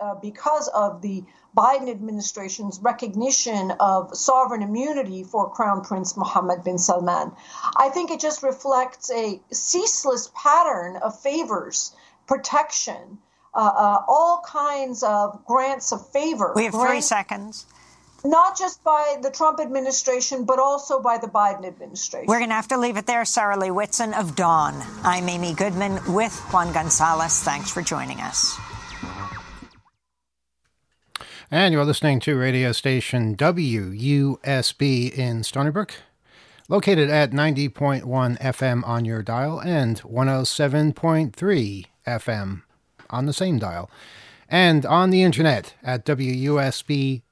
uh, because of the Biden administration's recognition of sovereign immunity for Crown Prince Mohammed bin Salman. I think it just reflects a ceaseless pattern of favors, protection, uh, uh, all kinds of grants of favor. We have three seconds not just by the Trump administration, but also by the Biden administration. We're going to have to leave it there. Sarah Leah Whitson of Dawn. I'm Amy Goodman with Juan Gonzalez. Thanks for joining us. And you're listening to radio station WUSB in Stony Brook, located at 90.1 FM on your dial and 107.3 FM on the same dial and on the internet at WUSB.FM.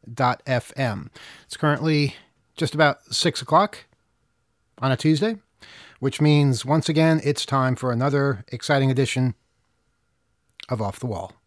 It's currently just about 6 o'clock on a Tuesday, which means once again it's time for another exciting edition of Off the Wall.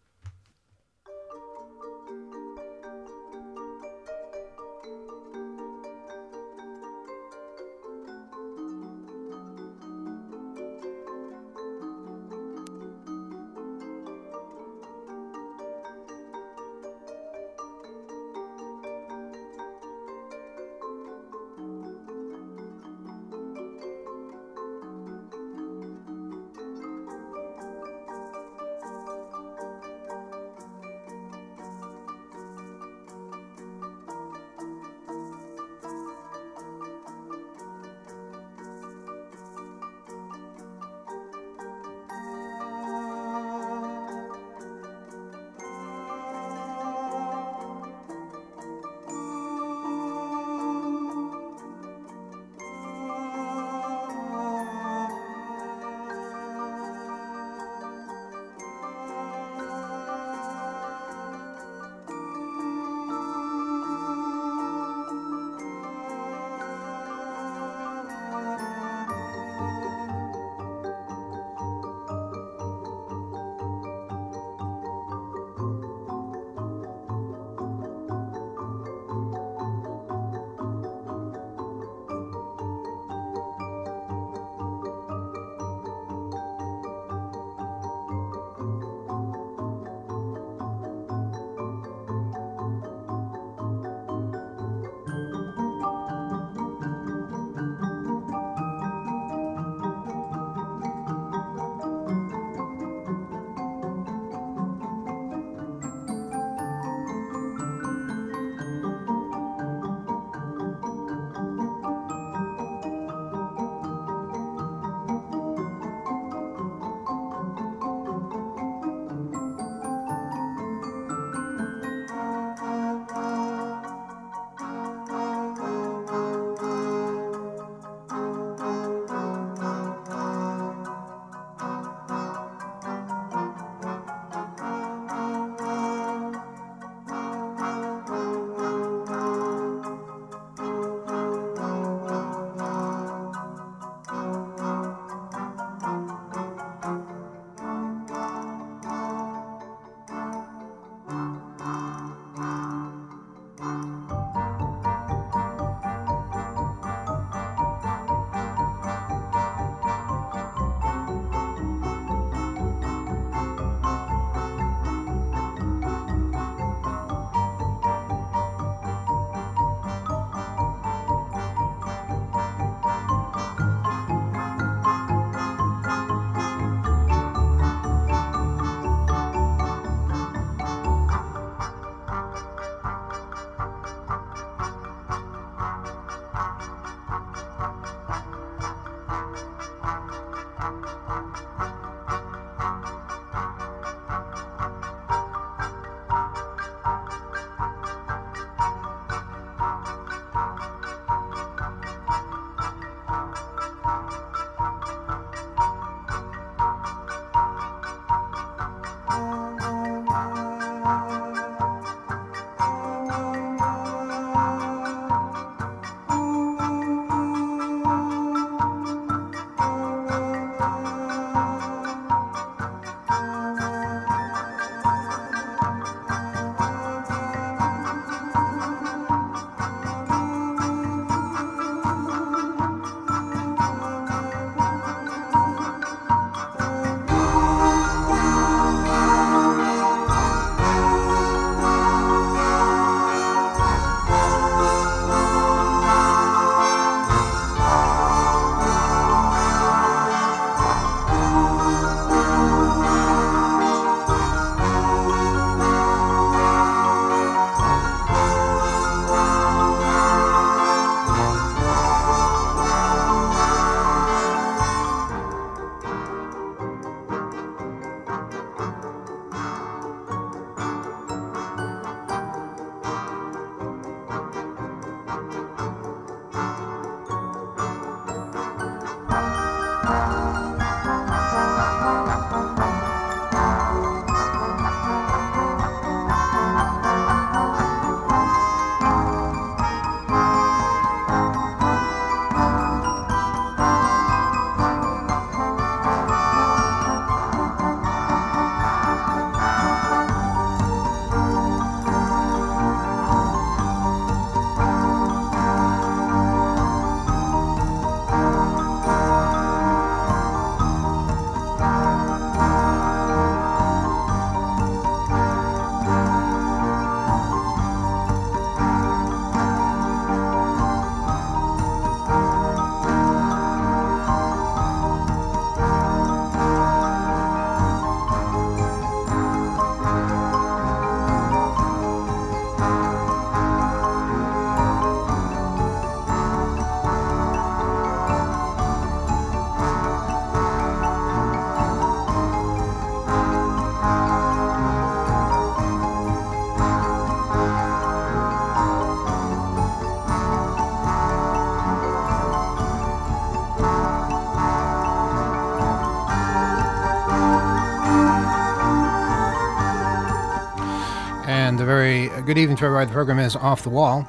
Good evening to everybody. The program is Off the Wall.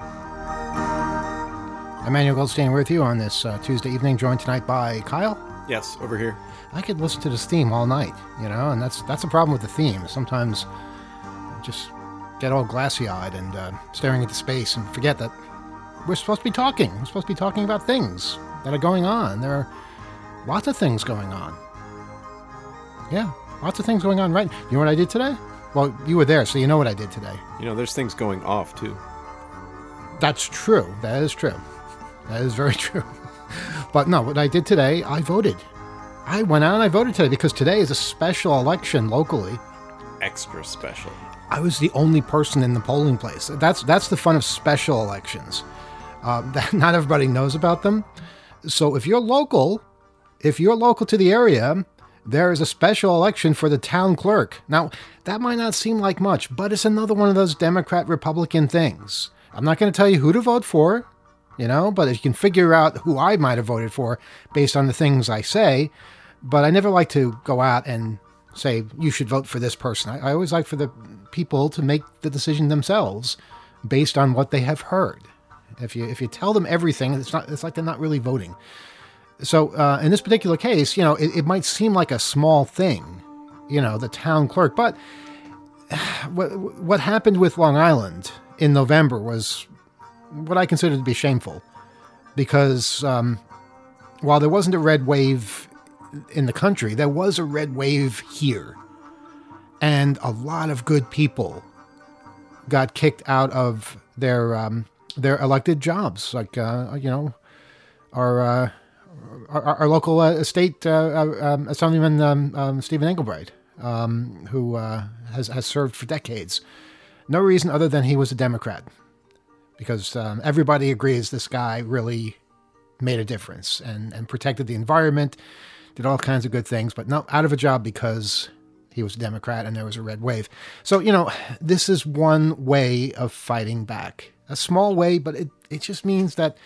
Emmanuel Goldstein with you on this uh, Tuesday evening, joined tonight by Kyle. Yes, over here. I could listen to this theme all night, you know, and that's that's a problem with the theme. Sometimes I just get all glassy-eyed and uh, staring into space and forget that we're supposed to be talking. We're supposed to be talking about things that are going on. There are lots of things going on. Yeah, lots of things going on. Right? You know what I did today? Well, you were there, so you know what I did today. You know, there's things going off too. That's true. That is true. That is very true. but no, what I did today, I voted. I went out and I voted today because today is a special election locally. Extra special. I was the only person in the polling place. That's that's the fun of special elections. Uh, that not everybody knows about them. So if you're local, if you're local to the area, there is a special election for the town clerk. Now, that might not seem like much, but it's another one of those Democrat Republican things. I'm not going to tell you who to vote for, you know, but you can figure out who I might have voted for based on the things I say. But I never like to go out and say, you should vote for this person. I, I always like for the people to make the decision themselves based on what they have heard. If you if you tell them everything, it's not it's like they're not really voting. So uh, in this particular case, you know, it, it might seem like a small thing, you know, the town clerk, but what what happened with Long Island in November was what I consider to be shameful, because um, while there wasn't a red wave in the country, there was a red wave here, and a lot of good people got kicked out of their um, their elected jobs, like uh, you know, our uh, our, our, local uh, state uh, uh, um, Assemblyman um, um, Steven Englebright, um, who uh, has has served for decades. No reason other than he was a Democrat, because um, everybody agrees this guy really made a difference and and protected the environment, did all kinds of good things, but no, out of a job because he was a Democrat and there was a red wave. So you know, this is one way of fighting back a small way, but it, it just means that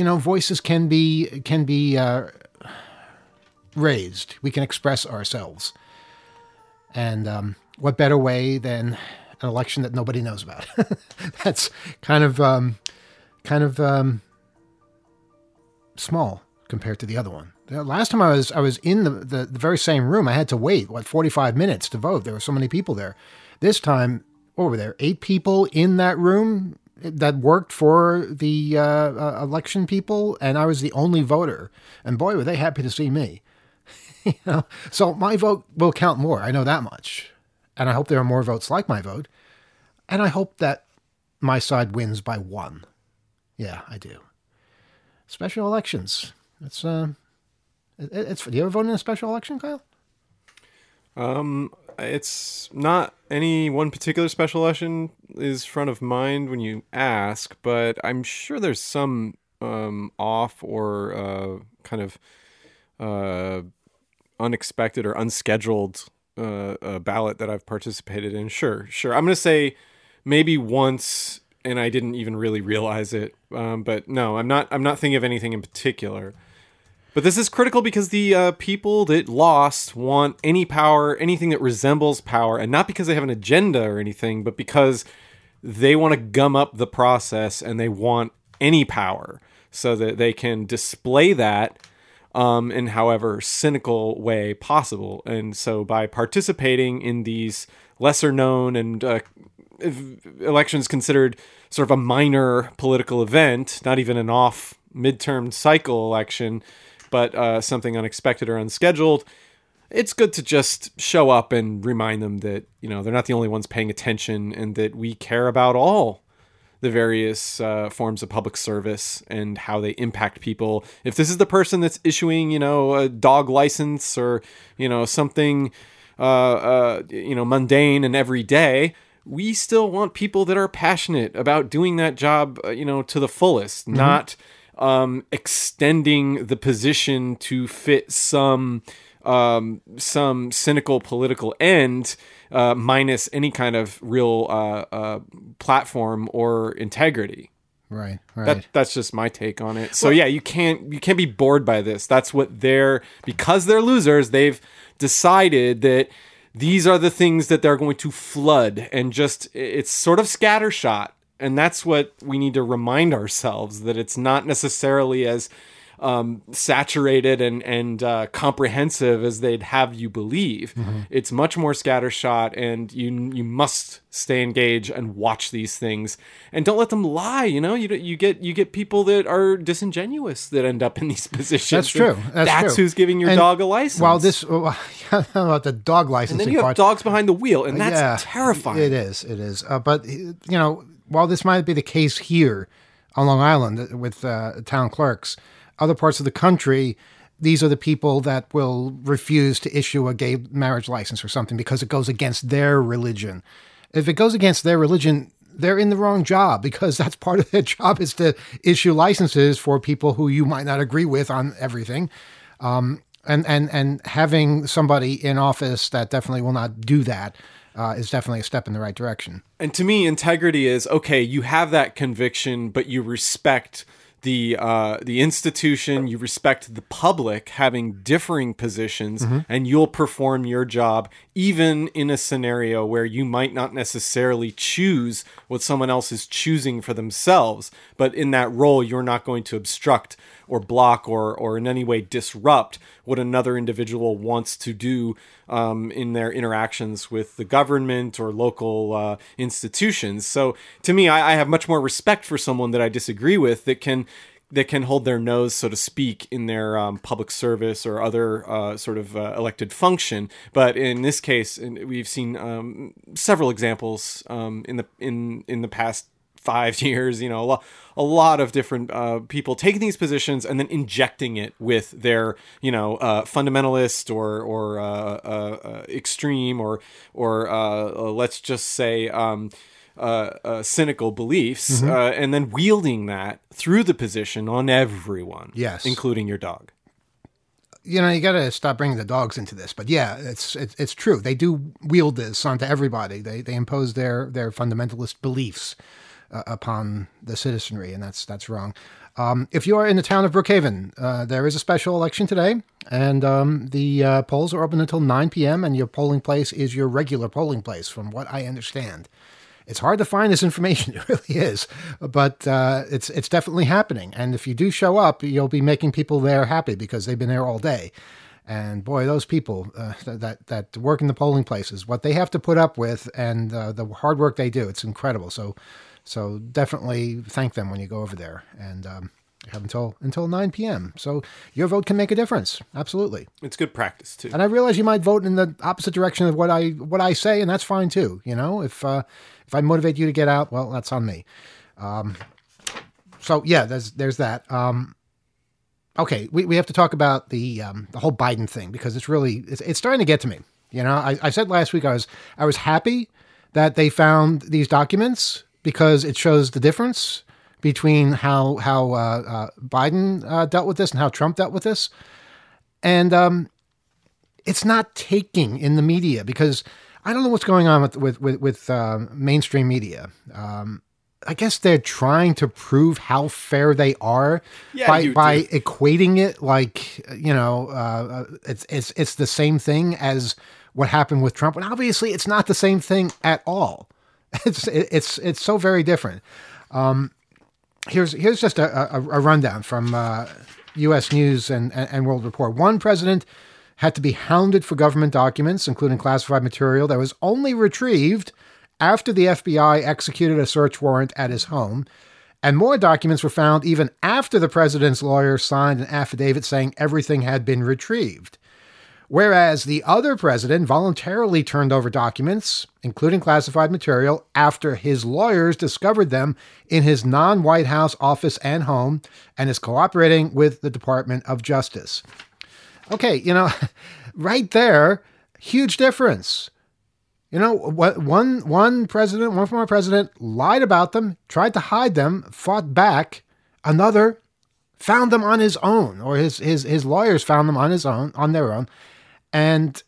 you know voices can be can be uh, raised. We can express ourselves, and um, what better way than an election that nobody knows about? That's kind of um, kind of um, small compared to the other one. The last time I was I was in the, the, the very same room, I had to wait what forty five minutes to vote. There were so many people there. This time what were there eight people in that room that worked for the uh, uh, election people, and I was the only voter. And boy, were they happy to see me. you know, so my vote will count more. I know that much, and I hope there are more votes like my vote, and I hope that my side wins by one. Yeah, I do. Special elections. It's uh, it, it's. Do you ever vote in a special election, Kyle? Um, it's not any one particular special election is front of mind when you ask, but I'm sure there's some um, off or uh, kind of uh, unexpected or unscheduled uh, uh ballot that I've participated in. Sure, sure. I'm going to say maybe once, and I didn't even really realize it. Um, but no, I'm not. I'm not thinking of anything in particular. But this is critical because the uh, people that lost want any power, anything that resembles power, and not because they have an agenda or anything, but because they want to gum up the process and they want any power so that they can display that um, in however cynical way possible. And so by participating in these lesser known and uh, elections considered sort of a minor political event, not even an off midterm cycle election, but uh, something unexpected or unscheduled, it's good to just show up and remind them that you know they're not the only ones paying attention and that we care about all the various uh, forms of public service and how they impact people. If this is the person that's issuing, you know, a dog license or you know something, uh, uh, you know, mundane and everyday, we still want people that are passionate about doing that job, uh, you know, to the fullest, mm-hmm. not um, extending the position to fit some um, some cynical political end, uh, minus any kind of real uh, uh, platform or integrity. Right, right. That, that's just my take on it. So well, yeah, you can't you can't be bored by this. That's what they're because they're losers. They've decided that these are the things that they're going to flood and just it's sort of scattershot and that's what we need to remind ourselves that it's not necessarily as um, saturated and and uh, comprehensive as they'd have you believe. Mm-hmm. It's much more scattershot, and you you must stay engaged and watch these things, and don't let them lie. You know, you you get you get people that are disingenuous that end up in these positions. That's true. That's, that's true. who's giving your and dog a license. Well, this well, about the dog licensing. And then you have part. dogs behind the wheel, and that's yeah, terrifying. It is. It is. Uh, but you know, while this might be the case here on Long Island with uh, town clerks other parts of the country, these are the people that will refuse to issue a gay marriage license or something because it goes against their religion. If it goes against their religion, they're in the wrong job because that's part of their job is to issue licenses for people who you might not agree with on everything. Um, and, and, and having somebody in office that definitely will not do that uh, is definitely a step in the right direction. And to me, integrity is okay, you have that conviction, but you respect the uh, the institution, you respect the public having differing positions, mm-hmm. and you'll perform your job even in a scenario where you might not necessarily choose what someone else is choosing for themselves. But in that role, you're not going to obstruct or block or or in any way disrupt what another individual wants to do um, in their interactions with the government or local uh, institutions. So to me, I, I have much more respect for someone that I disagree with that can that can hold their nose, so to speak, in their um, public service or other uh, sort of uh, elected function. But in this case, we've seen um, several examples um, in the in in the past five years. You know, a lot, a lot of different uh, people taking these positions and then injecting it with their, you know, uh, fundamentalist or or uh, uh, uh extreme or or uh, let's just say. Um, cynical beliefs, mm-hmm. and then wielding that through the position on everyone, yes, including your dog you know, you got to stop bringing the dogs into this. But yeah, it's, it's it's true. They do wield this onto everybody. They they impose their their fundamentalist beliefs uh, upon the citizenry, and that's that's wrong. Um, if you are in the town of Brookhaven, uh, there is a special election today, and um, the uh, polls are open until 9 p.m. And your polling place is your regular polling place, from what I understand. It's hard to find this information, it really is, but uh, it's it's definitely happening. And if you do show up, you'll be making people there happy because they've been there all day. And boy, those people uh, that that work in the polling places, what they have to put up with, and uh, the hard work they do, it's incredible. So so definitely thank them when you go over there and um, have until until 9 p.m. So your vote can make a difference. Absolutely, it's good practice too. And I realize you might vote in the opposite direction of what I what I say, and that's fine too. You know, if uh, if I motivate you to get out, well, that's on me. Um, so yeah, there's there's that. Um, okay, we, we have to talk about the um, the whole Biden thing because it's really it's, it's starting to get to me. You know, I, I said last week I was I was happy that they found these documents because it shows the difference between how how uh, uh, Biden uh, dealt with this and how Trump dealt with this, and um, it's not taking in the media because I don't know what's going on with with with, with um, mainstream media. Um, I guess they're trying to prove how fair they are yeah, by by equating it like you know uh, uh, it's it's it's the same thing as what happened with Trump, and obviously it's not the same thing at all. It's it's it's so very different. Um, here's here's just a, a, a rundown from uh, U.S. News and, and World Report. One president had to be hounded for government documents, including classified material that was only retrieved after the FBI executed a search warrant at his home. And more documents were found even after the president's lawyer signed an affidavit saying everything had been retrieved. Whereas the other president voluntarily turned over documents, including classified material, after his lawyers discovered them in his non White House office and home and is cooperating with the Department of Justice. Okay, you know, right there, huge difference. You know, one one president, one former president lied about them, tried to hide them, fought back. Another found them on his own, or his his his lawyers found them on his own, on their own, and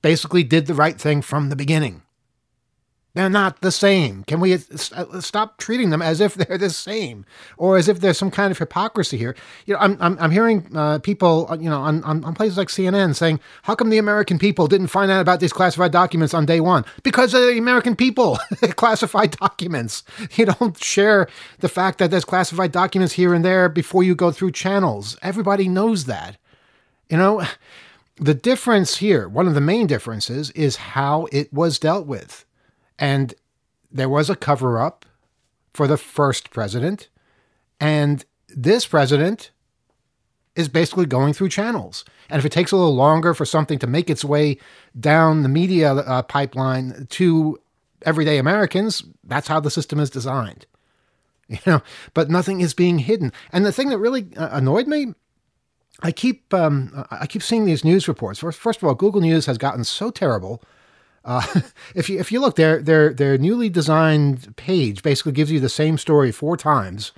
basically did the right thing from the beginning. They're not the same. Can we uh, stop treating them as if they're the same, or as if there's some kind of hypocrisy here? You know, I'm I'm, I'm hearing uh, people, uh, you know, on, on, on places like CNN saying, "How come the American people didn't find out about these classified documents on day one?" Because the American people classified documents. You don't share the fact that there's classified documents here and there before you go through channels. Everybody knows that. You know, the difference here, one of the main differences, is how it was dealt with and there was a cover up for the first president. And this president is basically going through channels. And if it takes a little longer for something to make its way down the media uh, pipeline to everyday Americans, that's how the system is designed. You know, but nothing is being hidden. And the thing that really uh, annoyed me, I keep um, I keep seeing these news reports. First, of all, Google News has gotten so terrible uh, if you if you look, their their their newly designed page basically gives you the same story four times,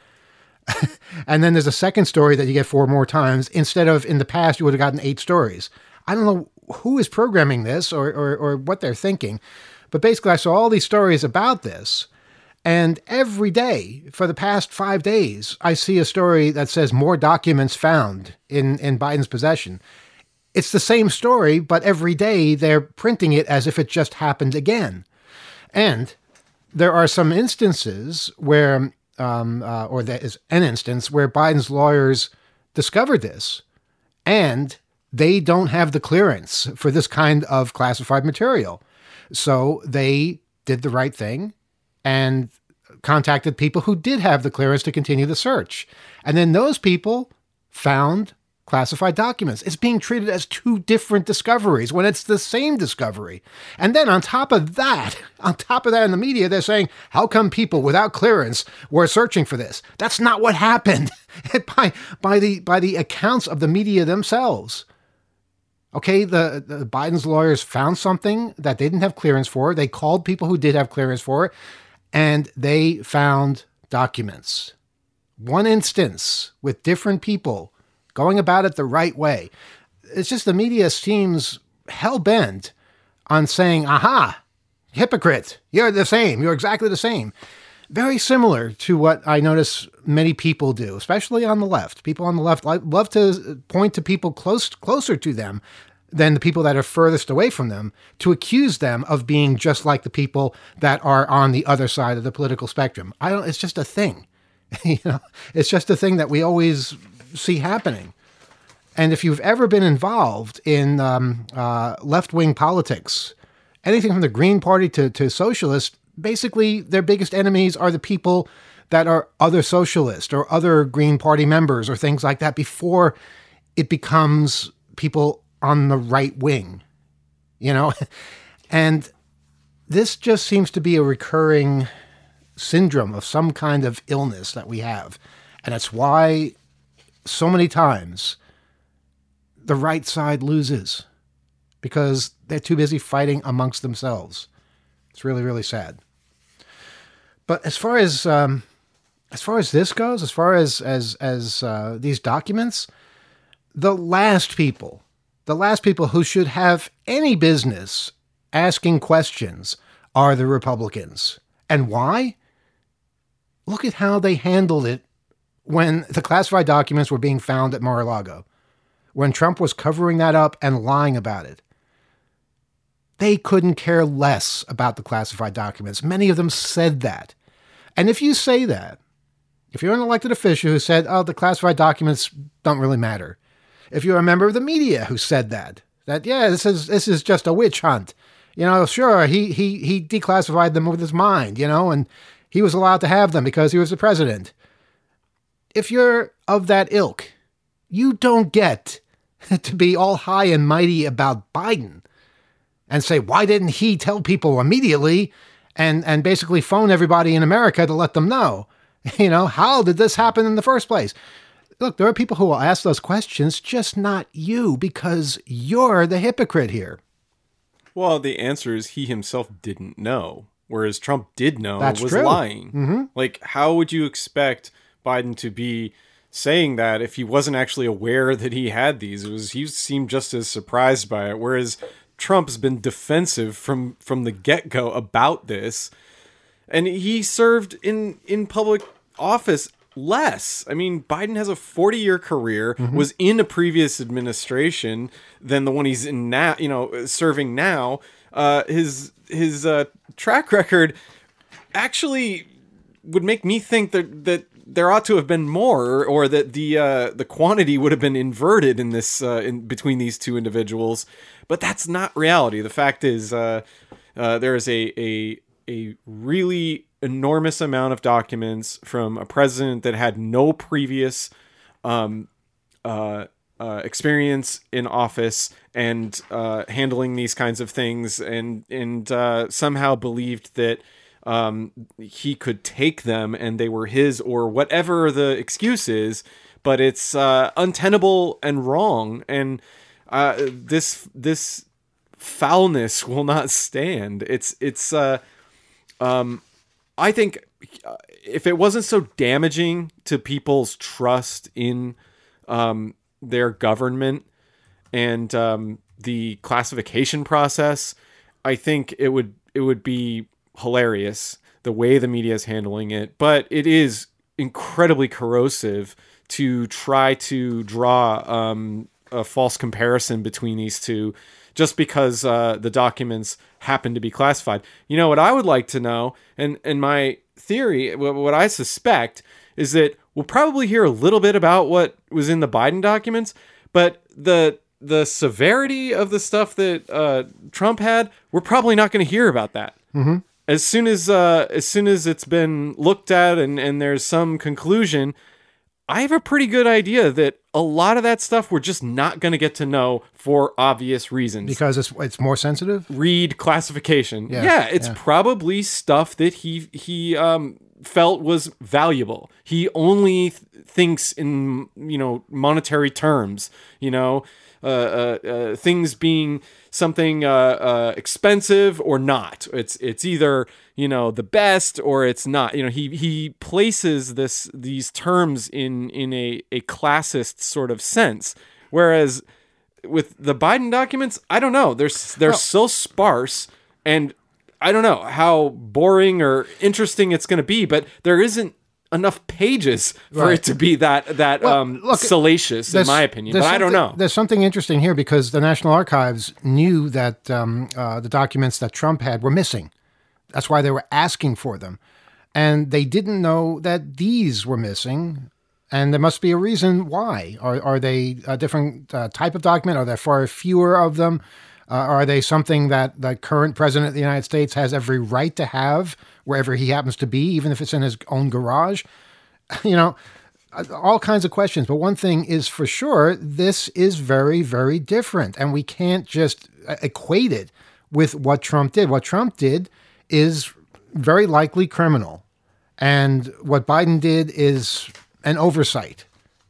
and then there's a second story that you get four more times instead of in the past you would have gotten eight stories. I don't know who is programming this or, or or what they're thinking, but basically I saw all these stories about this. And every day for the past five days, I see a story that says more documents found in, in Biden's possession it's the same story, but every day they're printing it as if it just happened again. And there are some instances where, um, uh, or there is an instance where Biden's lawyers discovered this and they don't have the clearance for this kind of classified material. So they did the right thing and contacted people who did have the clearance to continue the search. And then those people found classified documents. It's being treated as two different discoveries when it's the same discovery. And then on top of that, on top of that in the media, they're saying, how come people without clearance were searching for this? That's not what happened by, by, the, by the accounts of the media themselves. Okay, the, the Biden's lawyers found something that they didn't have clearance for. They called people who did have clearance for it, and they found documents. One instance with different people going about it the right way. It's just the media seems hell bent on saying, aha, hypocrite, you're the same, you're exactly the same. Very similar to what I notice many people do, especially on the left. People on the left love to point to people close closer to them than the people that are furthest away from them to accuse them of being just like the people that are on the other side of the political spectrum. I don't it's just a thing. you know, it's just a thing that we always see happening. And if you've ever been involved in um, uh, left wing politics, anything from the Green Party to, to socialist, basically their biggest enemies are the people that are other socialist or other Green Party members or things like that before it becomes people on the right wing, you know? and this just seems to be a recurring syndrome of some kind of illness that we have. And it's why so many times the right side loses because they're too busy fighting amongst themselves. It's really, really sad. But as far as um, as far as this goes, as far as as as uh, these documents, the last people, the last people who should have any business asking questions are the Republicans. And why? Look at how they handled it when the classified documents were being found at Mar-a-Lago, when Trump was covering that up and lying about it. They couldn't care less about the classified documents. Many of them said that. And if you say that, if you're an elected official who said, oh, the classified documents don't really matter, if you're a member of the media who said that, that, yeah, this is, this is just a witch hunt, you know, sure, he, he, he declassified them with his mind, you know, and he was allowed to have them because he was the president if you're of that ilk, you don't get to be all high and mighty about Biden and say, why didn't he tell people immediately and, and basically phone everybody in America to let them know? You know, how did this happen in the first place? Look, there are people who will ask those questions, just not you, because you're the hypocrite here. Well, the answer is he himself didn't know, whereas Trump did know That's was true. lying. Mm-hmm. Like, how would you expect Biden to be saying that if he wasn't actually aware that he had these. It was he seemed just as surprised by it. Whereas Trump's been defensive from from the get go about this, and he served in in public office less. I mean, Biden has a 40 year career, mm-hmm. was in a previous administration than the one he's in now, you know, serving now. Uh, his his uh, track record actually would make me think that that there ought to have been more, or that the uh, the quantity would have been inverted in this uh, in between these two individuals. But that's not reality. The fact is, uh, uh there is a a a really enormous amount of documents from a president that had no previous um, uh, uh, experience in office and uh, handling these kinds of things, and and uh, somehow believed that um, he could take them and they were his or whatever the excuse is, but it's uh, untenable and wrong, and uh, this this foulness will not stand. It's it's um, I think uh, if it wasn't so damaging to people's trust in um, their government and um, the classification process, I think it would it would be hilarious the way the media is handling it. But it is incredibly corrosive to try to draw um, a false comparison between these two just because uh, the documents happen to be classified. You know what I would like to know, and and my theory, what I suspect is that we'll probably hear a little bit about what was in the Biden documents, but the the severity of the stuff that uh, Trump had, we're probably not going to hear about that. Mm-hmm. As soon as uh, as soon as it's been looked at and and there's some conclusion, I have a pretty good idea that a lot of that stuff we're just not going to get to know for obvious reasons. Because it's it's more sensitive. Read classification. Yeah, yeah it's yeah. probably stuff that he he um, felt was valuable. He only th- thinks in you know monetary terms. You know, things being something uh, uh, expensive or not. It's it's either you know the best or it's not. You know he he places this these terms in in a a classist sort of sense, whereas with the Biden documents, I don't know. They're they're so sparse and I don't know how boring or interesting it's going to be, but there isn't enough pages for right. it to be that that well, um, look, salacious, in my opinion. But I don't know. There's something interesting here because the National Archives knew that um, uh, the documents that Trump had were missing. That's why they were asking for them, and they didn't know that these were missing. And there must be a reason why. Are are they a different uh, type of document? Are there far fewer of them? Uh, are they something that the current president of the United States has every right to have wherever he happens to be, even if it's in his own garage? You know, uh, all kinds of questions. But one thing is for sure this is very, very different. And we can't just uh, equate it with what Trump did. What Trump did is very likely criminal. And what Biden did is an oversight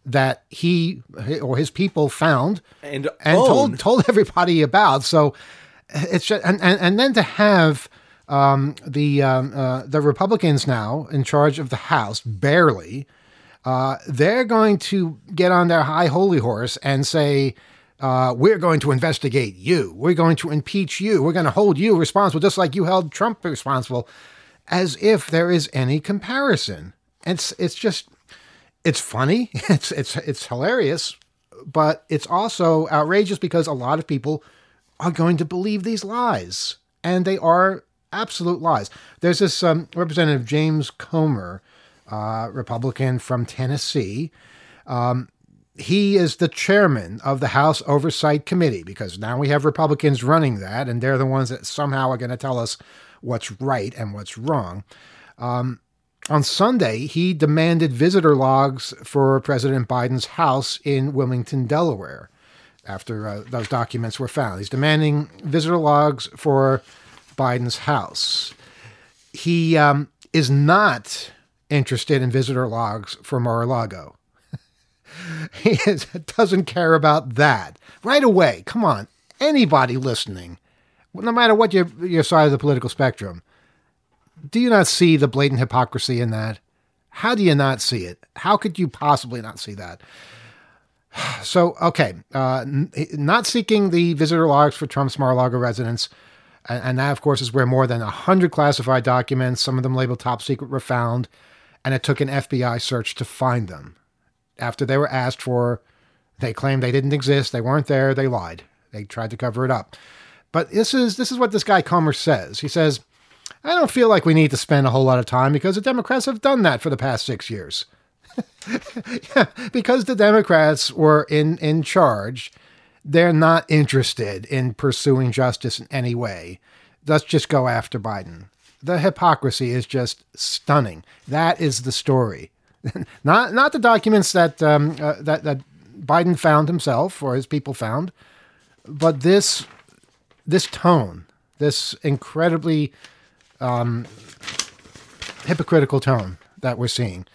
that he or his people found and, and told told everybody about. So it's just, and, and and then to have um, the um, uh, the Republicans now in charge of the House barely. Uh, they're going to get on their high holy horse and say, uh, "We're going to investigate you. We're going to impeach you. We're going to hold you responsible, just like you held Trump responsible." As if there is any comparison. It's it's just it's funny, it's it's it's hilarious, but it's also outrageous because a lot of people are going to believe these lies, and they are absolute lies. There's this um, Representative James Comer, uh, Republican from Tennessee. Um, he is the chairman of the House Oversight Committee because now we have Republicans running that, and they're the ones that somehow are going to tell us what's right and what's wrong. Um, on Sunday, he demanded visitor logs for President Biden's house in Wilmington, Delaware, after uh, those documents were found. He's demanding visitor logs for Biden's house. He um, is not interested in visitor logs for Mar a Lago. he is, doesn't care about that. Right away, come on, anybody listening, no matter what your, your side of the political spectrum, do you not see the blatant hypocrisy in that? How do you not see it? How could you possibly not see that? So, okay, uh, n- not seeking the visitor logs for Trump's Mar-a-Lago residence, and, and that, of course, is where more than hundred classified documents, some of them labeled top secret, were found, and it took an FBI search to find them. After they were asked for, they claimed they didn't exist, they weren't there, they lied, they tried to cover it up. But this is this is what this guy Comer says. He says, "I don't feel like we need to spend a whole lot of time because the Democrats have done that for the past six years." yeah, because the Democrats were in in charge, they're not interested in pursuing justice in any way. Let's just go after Biden. The hypocrisy is just stunning. That is the story. not not the documents that um, uh, that that Biden found himself or his people found, but this this tone, this incredibly um, hypocritical tone that we're seeing.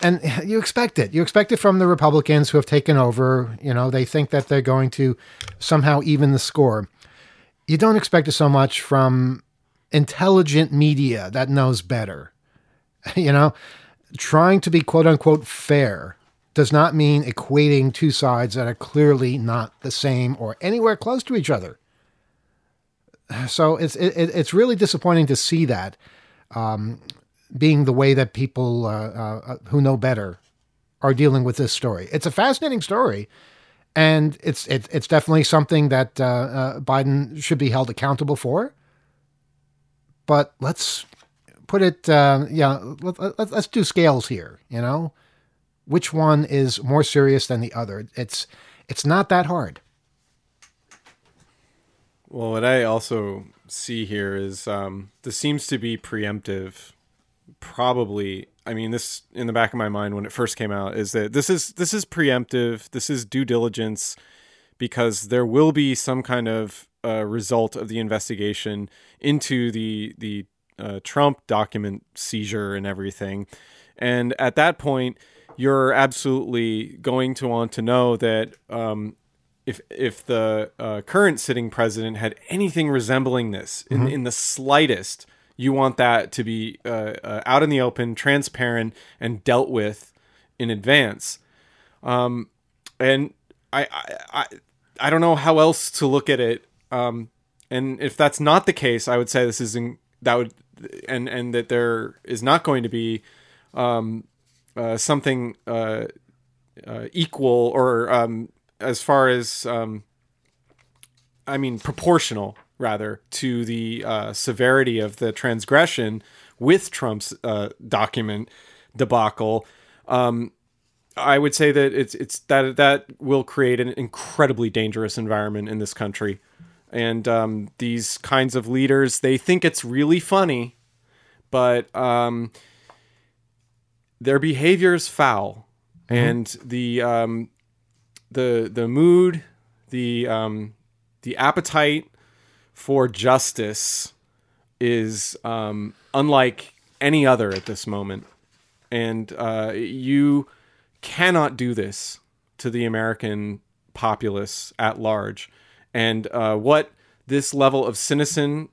And you expect it. You expect it from the Republicans who have taken over. You know, they think that they're going to somehow even the score. You don't expect it so much from intelligent media that knows better. You know, trying to be quote unquote fair does not mean equating two sides that are clearly not the same or anywhere close to each other so it's it, it's really disappointing to see that um, being the way that people uh, uh, who know better are dealing with this story. It's a fascinating story, and it's it, it's definitely something that uh, uh Biden should be held accountable for. But let's put it, uh, yeah, let, let, let's do scales here. You know, which one is more serious than the other? It's it's not that hard. Well, what I also see here is um, this seems to be preemptive. Probably, I mean, this in the back of my mind when it first came out is that this is this is preemptive. This is due diligence because there will be some kind of uh, result of the investigation into the the uh, Trump document seizure and everything, and at that point, you're absolutely going to want to know that um, if if the uh, current sitting president had anything resembling this in, mm-hmm. in the slightest, you want that to be uh, uh, out in the open, transparent, and dealt with in advance. Um, and I, I, I I don't know how else to look at it. Um, and if that's not the case, I would say this is in, that would and and that there is not going to be um, uh, something uh, uh, equal or um, as far as um, I mean proportional rather to the uh, severity of the transgression with Trump's uh, document debacle. Um, I would say that it's it's that that will create an incredibly dangerous environment in this country, and um, these kinds of leaders they think it's really funny, but um, their behavior is foul, mm-hmm. and the um, the the mood, the um, the appetite for justice is um, unlike any other at this moment, and uh, you cannot do this to the American populace at large. And uh, what this level of cynicism,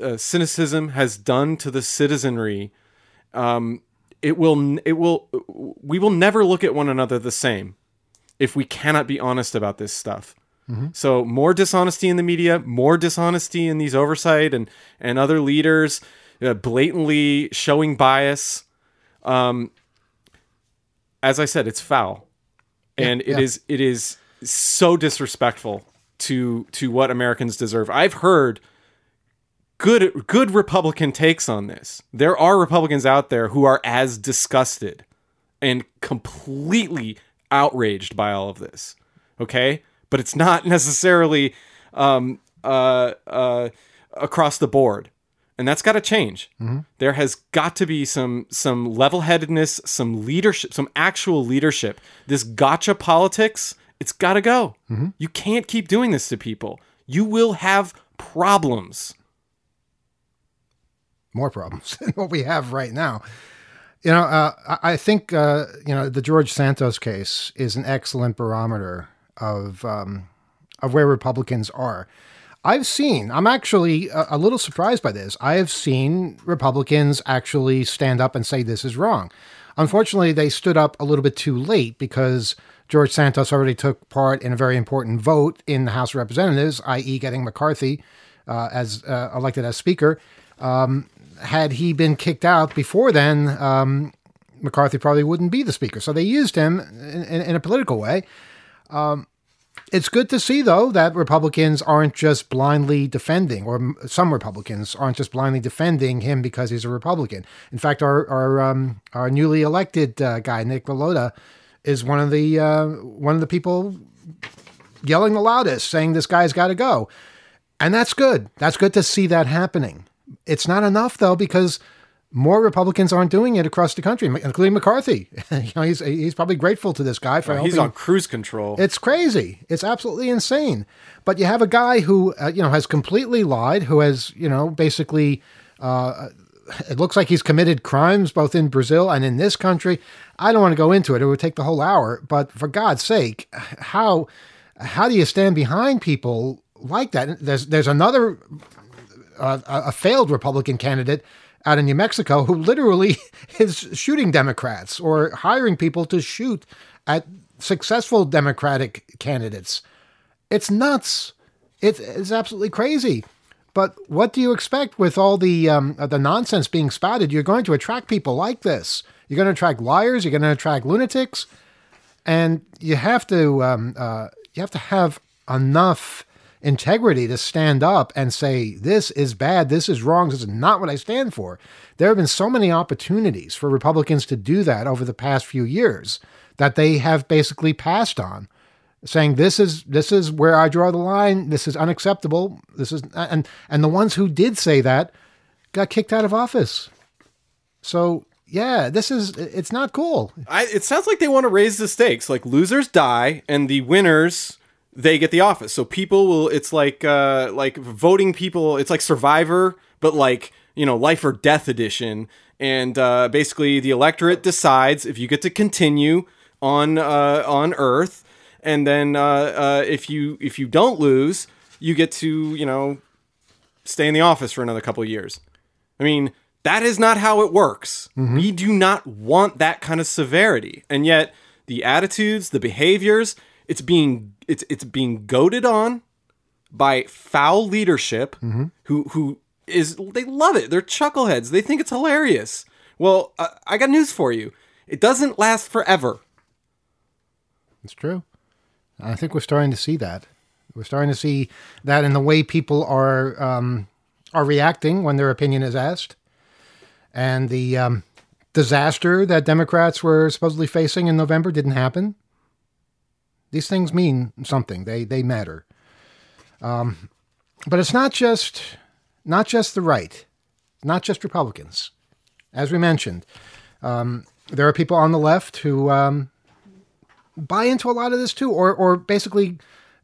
uh, cynicism has done to the citizenry, um, it will it will we will never look at one another the same if we cannot be honest about this stuff. Mm-hmm. So more dishonesty in the media, more dishonesty in these oversight and and other leaders uh, blatantly showing bias. Um, as I said, it's foul, yeah, and it yeah. is it is so disrespectful to to what Americans deserve. I've heard good good Republican takes on this. There are Republicans out there who are as disgusted and completely outraged by all of this. Okay, but it's not necessarily um, uh, uh, across the board, and that's got to change. Mm-hmm. There has got to be some some level headedness, some leadership, some actual leadership. This gotcha politics, it's got to go. Mm-hmm. You can't keep doing this to people. You will have problems. More problems than what we have right now. You know, uh, I think uh, you know the George Santos case is an excellent barometer of um, of where Republicans are. I've seen. I'm actually a, a, little surprised by this. I have seen Republicans actually stand up and say this is wrong. Unfortunately, they stood up a little bit too late because George Santos already took part in a very important vote in the House of Representatives, i.e., getting McCarthy uh, as uh, elected as Speaker. Um, had he been kicked out before then, um, McCarthy probably wouldn't be the Speaker. So they used him in, in, in a political way. Um, it's good to see, though, that Republicans aren't just blindly defending, or some Republicans aren't just blindly defending him because he's a Republican. In fact, our our um, our newly elected uh, guy, Nick LaLota, is one of the uh, one of the people yelling the loudest, saying this guy's got to go, and that's good. That's good to see that happening. It's not enough though because more Republicans aren't doing it across the country, including McCarthy. you know, he's he's probably grateful to this guy for. Well, he's on cruise control. It's crazy. It's absolutely insane. But you have a guy who uh, you know has completely lied, who has you know basically. Uh, it looks like he's committed crimes both in Brazil and in this country. I don't want to go into it; it would take the whole hour. But for God's sake, how how do you stand behind people like that? There's there's another uh, a failed Republican candidate out in New Mexico who literally is shooting Democrats or hiring people to shoot at successful Democratic candidates. It's nuts. It, it's absolutely crazy. But what do you expect with all the um, the nonsense being spouted? You're going to attract people like this. You're going to attract liars. You're going to attract lunatics, and you have to um, uh, you have to have enough integrity to stand up and say, this is bad, this is wrong, this is not what I stand for. There have been so many opportunities for Republicans to do that over the past few years that they have basically passed on saying this is this is where I draw the line. This is unacceptable. This is and and the ones who did say that got kicked out of office. So yeah this is it's not cool. I, it sounds like they want to raise the stakes. Like losers die and the winners they get the office. So people will it's like uh like voting people it's like survivor but like, you know, life or death edition and uh basically the electorate decides if you get to continue on uh on earth and then uh uh if you if you don't lose, you get to, you know, stay in the office for another couple of years. I mean, that is not how it works. Mm-hmm. We do not want that kind of severity. And yet the attitudes, the behaviors, it's being it's it's being goaded on by foul leadership mm-hmm. who who is they love it. They're chuckleheads. They think it's hilarious. Well, uh, I got news for you. It doesn't last forever. It's true. I think we're starting to see that. We're starting to see that in the way people are um, are reacting when their opinion is asked, and the um, disaster that Democrats were supposedly facing in November didn't happen. These things mean something. They they matter. Um, but it's not just not just the right, not just Republicans. As we mentioned, um, there are people on the left who um, buy into a lot of this too, or or basically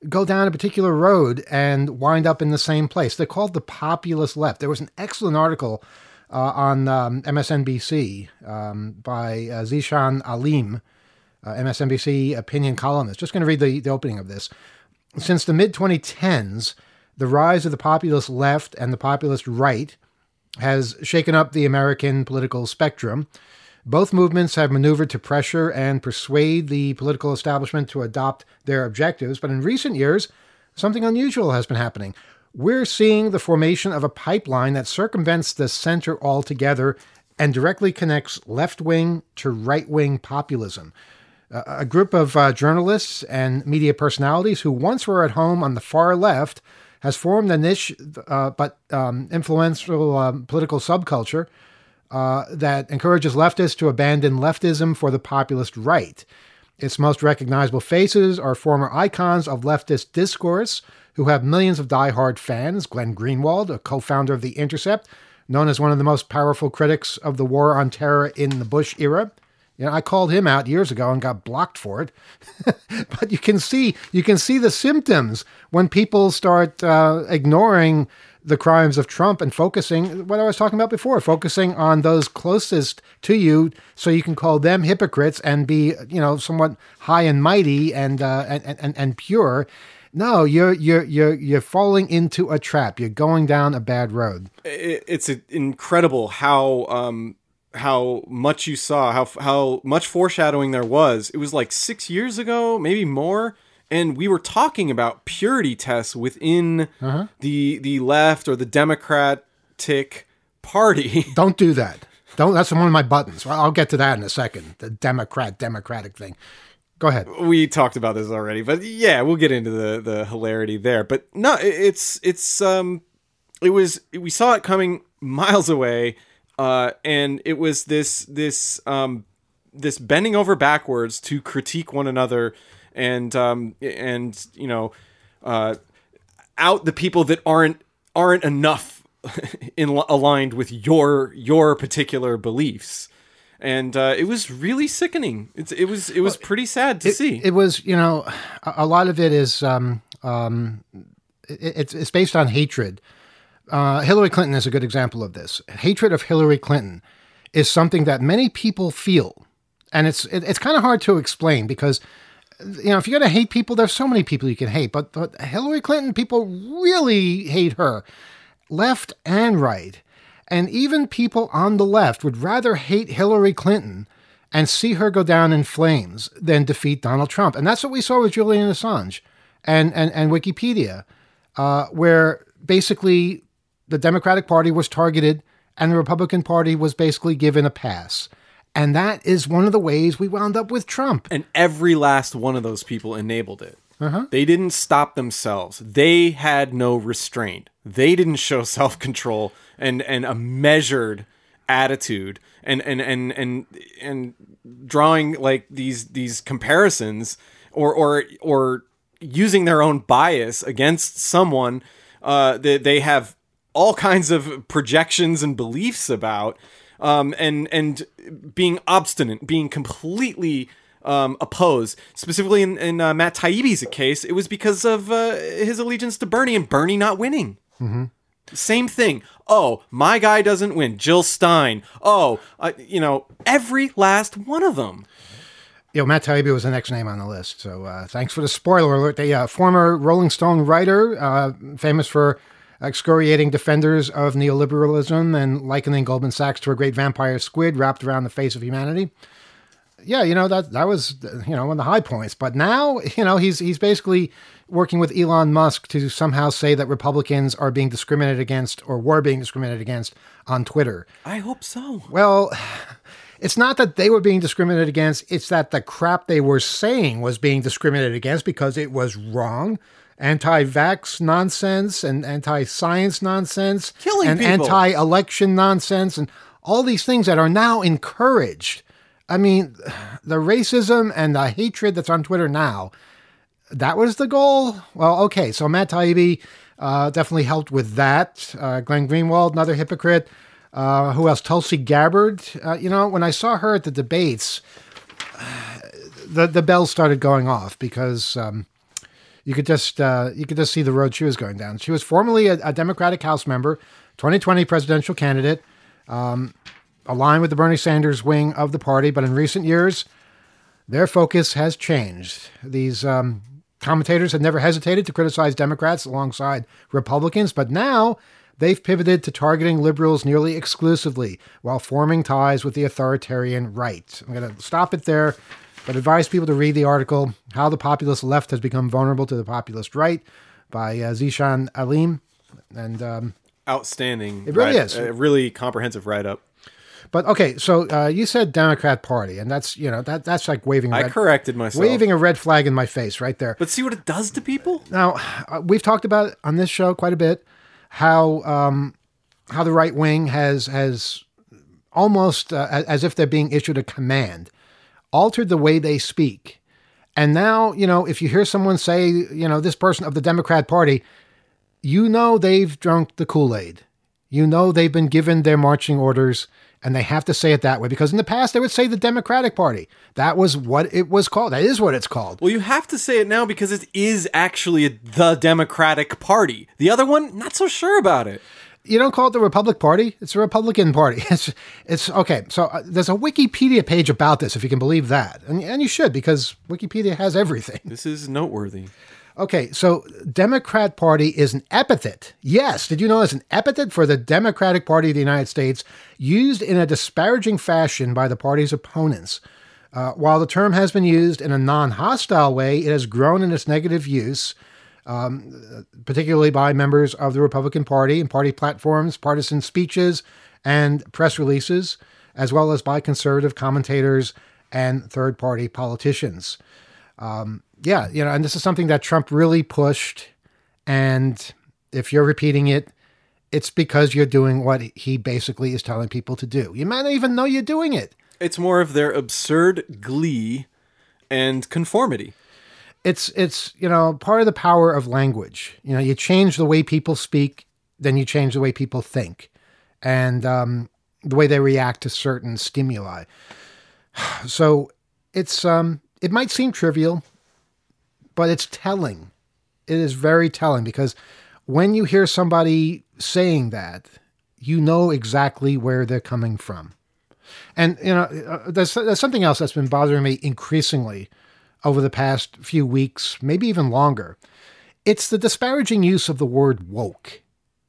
go down a particular road and wind up in the same place. They're called the populist left. There was an excellent article uh, on um, MSNBC um, by uh, Zeeshan Aleem uh, MSNBC opinion columnist. Just going to read the, the opening of this. Since the mid 2010s, the rise of the populist left and the populist right has shaken up the American political spectrum. Both movements have maneuvered to pressure and persuade the political establishment to adopt their objectives, but in recent years, something unusual has been happening. We're seeing the formation of a pipeline that circumvents the center altogether and directly connects left wing to right wing populism a group of uh, journalists and media personalities who once were at home on the far left has formed a niche uh, but um, influential um, political subculture uh, that encourages leftists to abandon leftism for the populist right. Its most recognizable faces are former icons of leftist discourse who have millions of die-hard fans. Glenn Greenwald, a co founder of The Intercept, known as one of the most powerful critics of the war on terror in the Bush era. You know, I called him out years ago and got blocked for it. but you can see you can see the symptoms when people start uh, ignoring the crimes of Trump and focusing what I was talking about before, focusing on those closest to you, so you can call them hypocrites and be you know somewhat high and mighty and uh, and, and and pure. No, you're you're you're you're falling into a trap. You're going down a bad road. It's incredible how um, how much you saw, how how much foreshadowing there was. It was like six years ago, maybe more, and we were talking about purity tests within uh-huh. the the left or the Democratic Party. Don't do that. Don't. That's one of my buttons. I'll get to that in a second. The Democrat Democratic thing. Go ahead. We talked about this already, but yeah, we'll get into the the hilarity there. But no, it's it's um, it was we saw it coming miles away, uh, and it was this this um this bending over backwards to critique one another, and um and you know, uh, out the people that aren't aren't enough in aligned with your your particular beliefs and uh, it was really sickening. It's, it was it was pretty sad to it, see. It was you know a, lot of it is um, um, it, it's it's based on hatred. Uh, Hillary Clinton is a good example of this. Hatred of Hillary Clinton is something that many people feel, and it's it, it's kind of hard to explain because you know if you're going to hate people, there's so many people you can hate, but but Hillary Clinton, people really hate her, left and right. And even people on the left would rather hate Hillary Clinton and see her go down in flames than defeat Donald Trump. And that's what we saw with Julian Assange and, and, and Wikipedia, uh, where basically the Democratic Party was targeted and the Republican Party was basically given a pass. And that is one of the ways we wound up with Trump. And every last one of those people enabled it. Uh-huh. They didn't stop themselves. They had no restraint. They didn't show self control and and a measured attitude and and and and and drawing like these these comparisons or or or using their own bias against someone uh, that they have all kinds of projections and beliefs about um, and and being obstinate, being completely um, oppose. Specifically in, in uh, Matt Taibbi's case, it was because of uh, his allegiance to Bernie and Bernie not winning. Mm-hmm. Same thing. Oh, my guy doesn't win. Jill Stein. Oh, uh, you know, every last one of them. You know, Matt Taibbi was the next name on the list. So uh, thanks for the spoiler alert. The uh, former Rolling Stone writer, uh, famous for excoriating defenders of neoliberalism and likening Goldman Sachs to a great vampire squid wrapped around the face of humanity yeah, you know that that was you know one of the high points. But now you know he's he's basically working with Elon Musk to somehow say that Republicans are being discriminated against or were being discriminated against on Twitter. I hope so. Well, it's not that they were being discriminated against; it's that the crap they were saying was being discriminated against because it was wrong. Anti-vax nonsense and anti-science nonsense, killing and people. anti-election nonsense, and all these things that are now encouraged I mean, the racism and the hatred that's on Twitter now, that was the goal. Well, okay, so Matt Taibbi uh, definitely helped with that. Uh, Glenn Greenwald, another hypocrite. Uh, who else? Tulsi Gabbard. Uh, you know, when I saw her at the debates, the the bells started going off because um, you could just uh, you could just see the road she was going down. She was formerly a, a Democratic House member, 2020 presidential candidate. Um, aligned with the Bernie Sanders wing of the party, but in recent years, their focus has changed. These um, commentators had never hesitated to criticize Democrats alongside Republicans, but now they've pivoted to targeting liberals nearly exclusively while forming ties with the authoritarian right. I'm going to stop it there, but advise people to read the article How the Populist Left Has Become Vulnerable to the Populist Right by uh, Zeeshan Aleem. And um, outstanding. It really is. A really comprehensive write up. But okay, so uh, you said Democrat Party, and that's you know that that's like waving. I red, corrected myself. Waving a red flag in my face right there. But see what it does to people. Now uh, we've talked about on this show quite a bit how um, how the right wing has has almost uh, as if they're being issued a command, altered the way they speak, and now you know if you hear someone say you know this person of the Democrat Party, you know they've drunk the Kool Aid. You know they've been given their marching orders and they have to say it that way because in the past they would say the Democratic Party. That was what it was called. That is what it's called. Well, you have to say it now because it is actually the Democratic Party. The other one, not so sure about it. You don't call it the Republic Party; it's a Republican Party. It's it's okay. So uh, there's a Wikipedia page about this, if you can believe that, and and you should because Wikipedia has everything. This is noteworthy. Okay, so Democrat Party is an epithet. Yes, did you know it's an epithet for the Democratic Party of the United States used in a disparaging fashion by the party's opponents? Uh, while the term has been used in a non hostile way, it has grown in its negative use, um, particularly by members of the Republican Party and party platforms, partisan speeches, and press releases, as well as by conservative commentators and third party politicians. Um, yeah, you know, and this is something that Trump really pushed. And if you're repeating it, it's because you're doing what he basically is telling people to do. You might not even know you're doing it. It's more of their absurd glee and conformity. It's it's you know part of the power of language. You know, you change the way people speak, then you change the way people think, and um, the way they react to certain stimuli. So it's um, it might seem trivial, but it's telling. It is very telling because when you hear somebody saying that, you know exactly where they're coming from. And you know, uh, there's, there's something else that's been bothering me increasingly over the past few weeks, maybe even longer. It's the disparaging use of the word woke.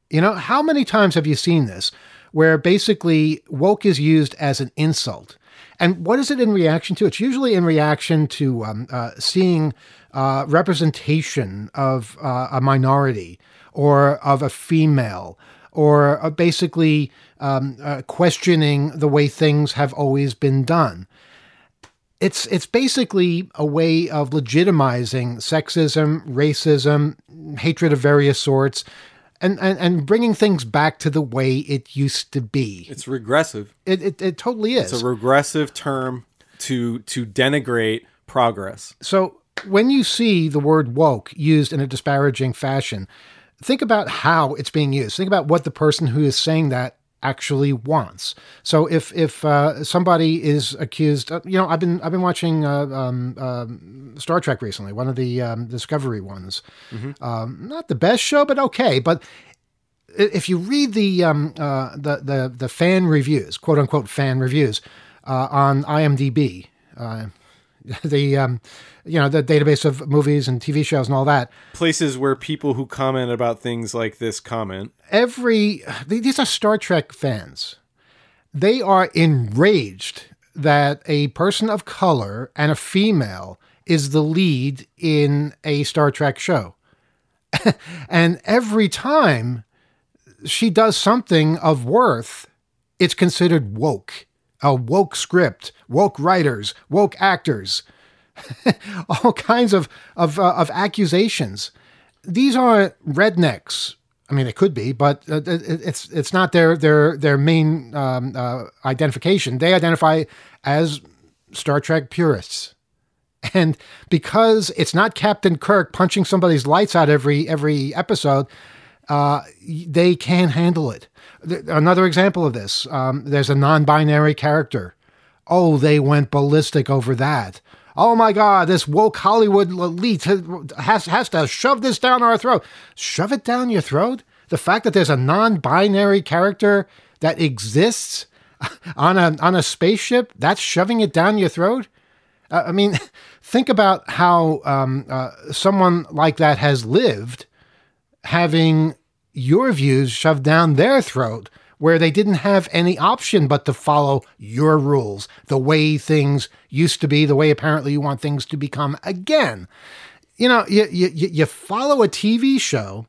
You know, how many times have you seen this where basically woke is used as an insult? And what is it in reaction to? It's usually in reaction to um, uh, seeing uh, representation of uh, a minority or of a female or uh, basically um, uh, questioning the way things have always been done. It's it's basically a way of legitimizing sexism, racism, hatred of various sorts, and, and, and bringing things back to the way it used to be. It's regressive. It, it, it totally is. It's a regressive term to to denigrate progress. So when you see the word woke used in a disparaging fashion, think about how it's being used. Think about what the person who is saying that actually wants. So if if uh, somebody is accused, uh, you know, I've been I've been watching uh, um, um, Star Trek recently, one of the um, Discovery ones. Mm-hmm. not the best show, but okay. But if you read the um, uh, the the the fan reviews, quote unquote fan reviews uh, on IMDb. The um, you know the database of movies and TV shows and all that. Places where people who comment about things like this comment. Every these are Star Trek fans. They are enraged that a person of color and a female is the lead in a Star Trek show. and every time she does something of worth, it's considered woke. A woke script, woke writers, woke actors. all kinds of of, uh, of accusations. These are rednecks. I mean, it could be, but uh, it's it's not their their their main um, uh, identification. They identify as Star Trek purists, and because it's not Captain Kirk punching somebody's lights out every every episode, uh, they can't handle it. Another example of this: um, there's a non-binary character. Oh, they went ballistic over that oh my God, this woke Hollywood elite has, has to shove this down our throat. Shove it down your throat? The fact that there's a non binary character that exists on a, on a spaceship, that's shoving it down your throat? Uh, I mean, think about how um, uh, someone like that has lived having your views shoved down their throat where they didn't have any option but to follow your rules, the way things used to be, the way apparently you want things to become again. You know, you, you, you follow a TV show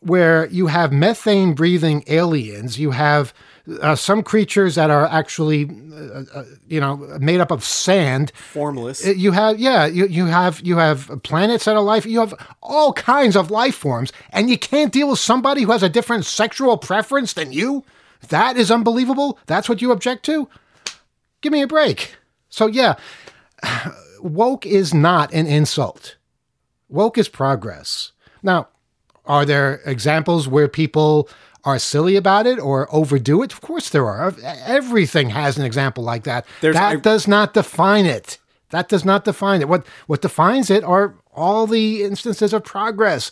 where you have methane breathing aliens, you have uh, some creatures that are actually, uh, uh, you know, made up of sand, formless. Uh, you have, yeah, you, you have you have planets that are life. You have all kinds of life forms, and you can't deal with somebody who has a different sexual preference than you. That is unbelievable. That's what you object to. Give me a break. So yeah, woke is not an insult. Woke is progress. Now, are there examples where people are silly about it or overdo it? Of course there are. Everything has an example like that. There's, that I, does not define it. That does not define it. What what defines it are all the instances of progress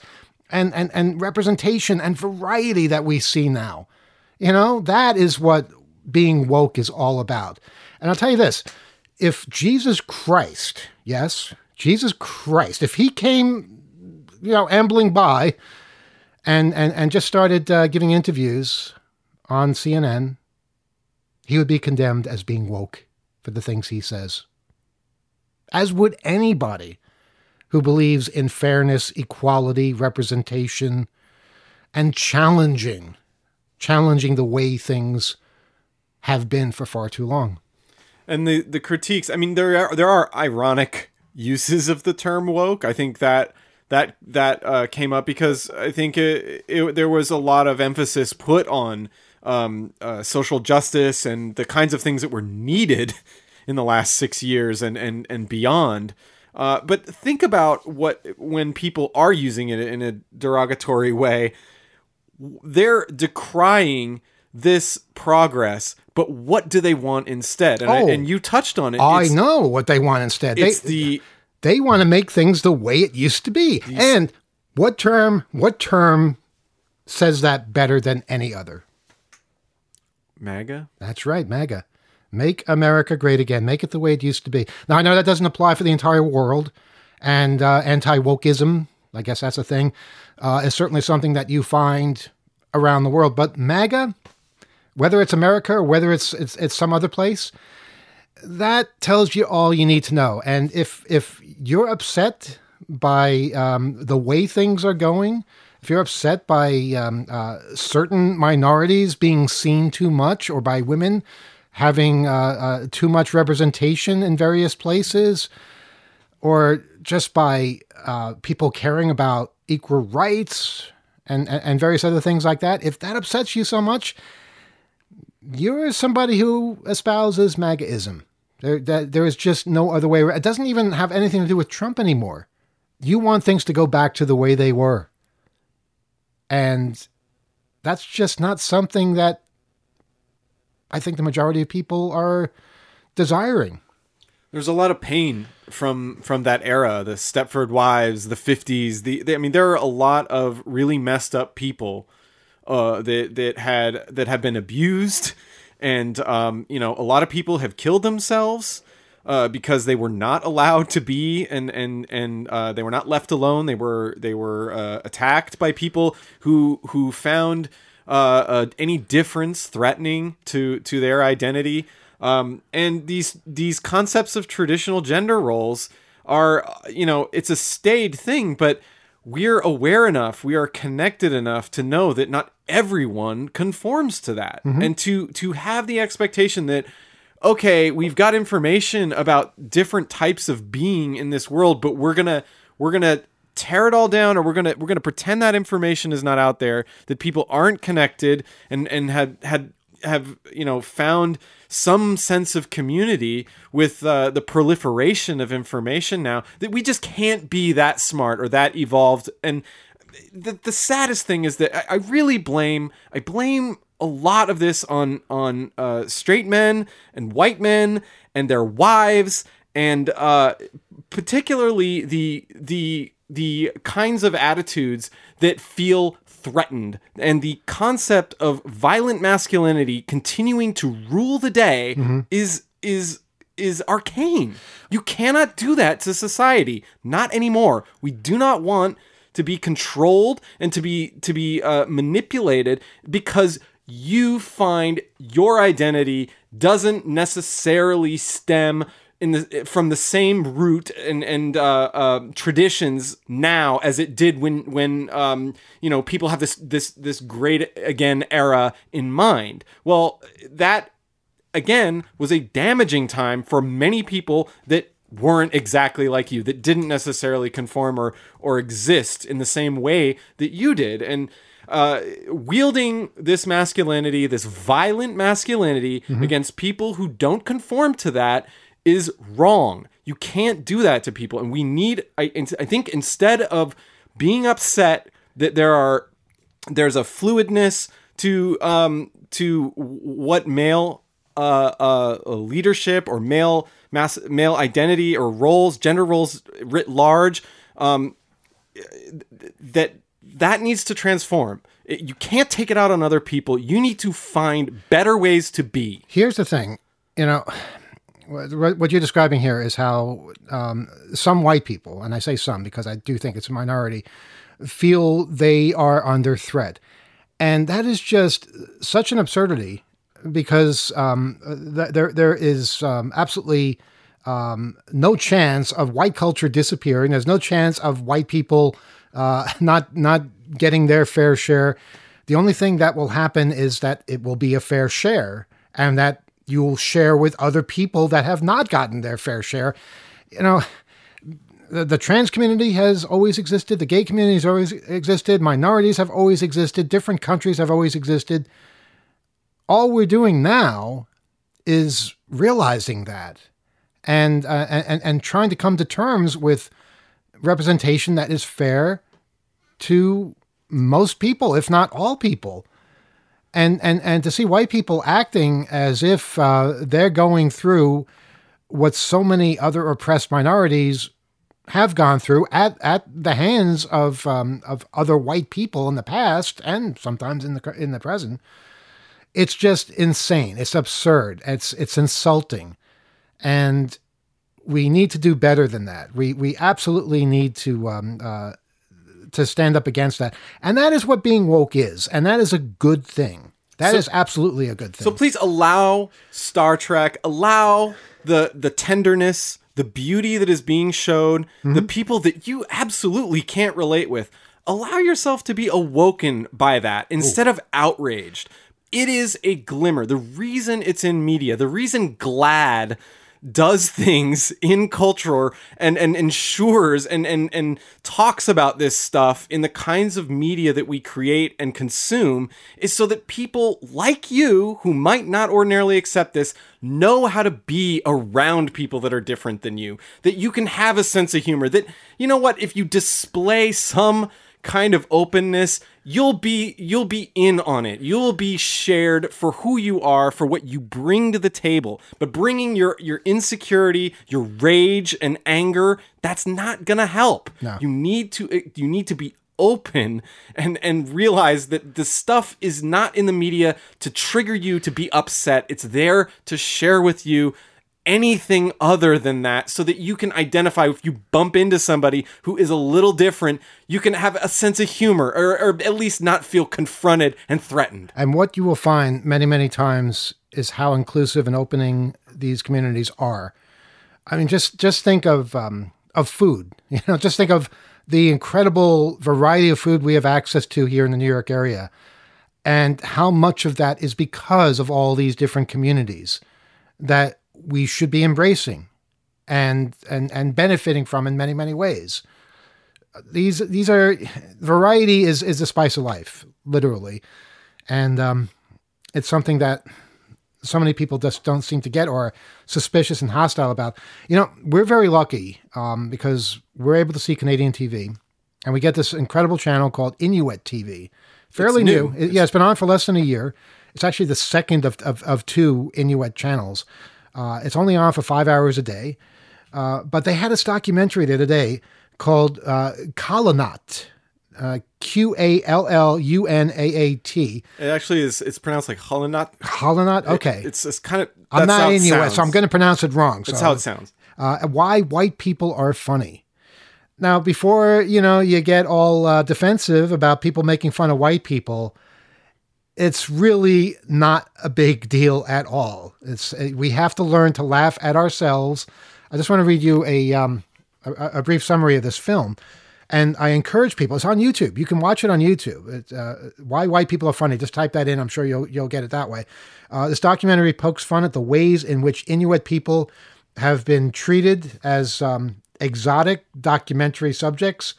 and, and, and representation and variety that we see now. You know, that is what being woke is all about. And I'll tell you this if Jesus Christ, yes, Jesus Christ, if he came you know, ambling by and, and, and just started uh, giving interviews on CNN, he would be condemned as being woke for the things he says. As would anybody who believes in fairness, equality, representation, and challenging, challenging the way things have been for far too long. And the the critiques, I mean, there are there are ironic uses of the term woke. I think that that that uh, came up because I think it, it, there was a lot of emphasis put on um, uh, social justice and the kinds of things that were needed in the last six years and and and beyond. Uh, but think about what when people are using it in a derogatory way, they're decrying this progress, but what do they want instead? And, Oh. I, and you touched on it. I It's- know what they want instead. They, It's the they want to make things the way it used to be. and what term what term says that better than any other? MAGA. That's right, MAGA. Make America great again. Make it the way it used to be. Now, I know that doesn't apply for the entire world, and uh, anti wokeism, I guess that's a thing, uh, is certainly something that you find around the world. But MAGA, whether it's America or whether it's, it's, it's some other place, that tells you all you need to know. And if, if you're upset by um, the way things are going, if you're upset by um, uh, certain minorities being seen too much or by women having uh, uh, too much representation in various places, or just by uh, people caring about equal rights and, and, and various other things like that, if that upsets you so much, you're somebody who espouses MAGAism. There, that, there is just no other way. It doesn't even have anything to do with Trump anymore. You want things to go back to the way they were. And that's just not something that I think the majority of people are desiring. There's a lot of pain from from that era, the Stepford Wives, the 50s. The, the I mean, there are a lot of really messed up people uh, that that had that have been abused, and um, you know, a lot of people have killed themselves uh, because they were not allowed to be and and and uh, they were not left alone. They were they were uh, attacked by people who who found uh, uh, any difference threatening to to their identity. Um, and these these concepts of traditional gender roles are you know it's a staid thing, but we're aware enough, we are connected enough to know that not everyone conforms to that, mm-hmm. and to to have the expectation that okay, we've got information about different types of being in this world, but we're gonna we're gonna tear it all down or we're gonna we're gonna pretend that information is not out there, that people aren't connected and and had had have you know found some sense of community with uh, the proliferation of information now that we just can't be that smart or that evolved. And the, the saddest thing is that I, I really blame I blame a lot of this on on uh, straight men and white men and their wives and uh, particularly the the the kinds of attitudes that feel threatened and the concept of violent masculinity continuing to rule the day is is is arcane. You cannot do that to society. Not anymore. We do not want to be controlled and to be to be uh, manipulated because you find your identity doesn't necessarily stem in the from the same root and and uh, uh, traditions now as it did when when um, you know people have this this this great again era in mind. Well, that again was a damaging time for many people that weren't exactly like you that didn't necessarily conform or or exist in the same way that you did and uh, wielding this masculinity this violent masculinity against people who don't conform to that is wrong. You can't do that to people. And we need I, I think instead of being upset that there are there's a fluidness to um to what male uh, uh leadership or male mass male identity or roles gender roles writ large um that that needs to transform. You can't take it out on other people. You need to find better ways to be. Here's the thing, you know, what you're describing here is how um, some white people, and I say some because I do think it's a minority, feel they are under threat. And that is just such an absurdity because um, th- there there is um, absolutely um, no chance of white culture disappearing. There's no chance of white people uh, not not getting their fair share. The only thing that will happen is that it will be a fair share, and that you will share with other people that have not gotten their fair share. You know, the, the trans community has always existed, the gay community has always existed, minorities have always existed, different countries have always existed. All we're doing now is realizing that and, uh, and, and trying to come to terms with representation that is fair to most people, if not all people. And, and, and to see white people acting as if uh, they're going through what so many other oppressed minorities have gone through at, at the hands of um, of other white people in the past and sometimes in the in the present. It's just insane. It's absurd. It's it's insulting, and we need to do better than that. We we absolutely need to um, uh, to stand up against that, and that is what being woke is, and that is a good thing. That so, is absolutely a good thing. So please allow Star Trek, allow the the tenderness, the beauty that is being shown, mm-hmm. the people that you absolutely can't relate with. Allow yourself to be awoken by that instead Ooh. of outraged. It is a glimmer. The reason it's in media, the reason GLAAD does things in culture and, and ensures and, and, and talks about this stuff in the kinds of media that we create and consume is so that people like you who might not ordinarily accept this know how to be around people that are different than you that you can have a sense of humor that you know what if you display some kind of openness you'll be you'll be in on it. You'll be shared for who you are for what you bring to the table. But bringing your your insecurity your rage and anger that's not gonna help. No. you need to eh, you need to be open and and realize that the stuff is not in the media to trigger you to be upset. It's there to share with you anything other than that so that you can identify if you bump into somebody who is a little different you can have a sense of humor or, or at least not feel confronted and threatened. And what you will find many many times is how inclusive and opening these communities are. I mean just just think of um, of food you know just think of the incredible variety of food we have access to here in the new york area and how much of that is because of all these different communities that we should be embracing and and and benefiting from in many many ways. These these are variety is is the spice of life, literally, and um, it's something that so many people just don't seem to get or are suspicious and hostile about. You know, we're very lucky um, because we're able to see Canadian TV, and we get this incredible channel called Inuit TV. Fairly new. new. It, yeah, it's been on for less than a year. It's actually the second of, of, of two Inuit channels. Uh, it's only on for five hours a day. Uh, but they had this documentary the other day called uh, Qalunaat. Uh, Q A L L U N A A T. It actually is. It's pronounced like Hollanot. Hollanot. Okay. It, it's it's kind of. I'm not in US, so I'm going to pronounce it wrong. That's so, how it sounds. Uh, why white people are funny. Now, before you know, you get all uh, defensive about people making fun of white people it's really not a big deal at all. It's we have to learn to laugh at ourselves. I just want to read you a um, a, a, brief summary of this film, and I encourage people. It's on YouTube. You can watch it on YouTube. It, uh, Why white people are funny. Just type that in. I'm sure you'll you'll get it that way. Uh, this documentary pokes fun at the ways in which Inuit people have been treated as um, exotic documentary subjects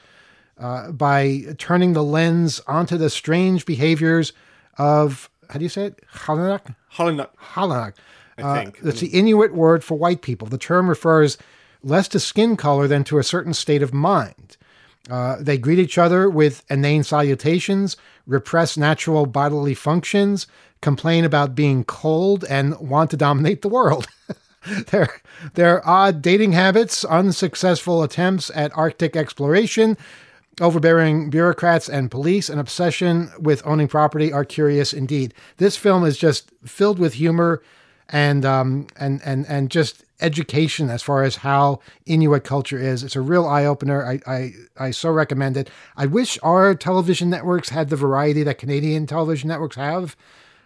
uh, by turning the lens onto the strange behaviors of how do you say it? Halanak? Halanak. Halanak. I uh, think. That's the Inuit word for white people. The term refers less to skin color than to a certain state of mind. Uh, they greet each other with inane salutations, repress natural bodily functions, complain about being cold, and want to dominate the world. their, their odd dating habits, unsuccessful attempts at Arctic exploration, Overbearing bureaucrats and police, an obsession with owning property are curious indeed. This film is just filled with humor and um, and and and just education as far as how Inuit culture is. It's a real eye opener. I, I I so recommend it. I wish our television networks had the variety that Canadian television networks have.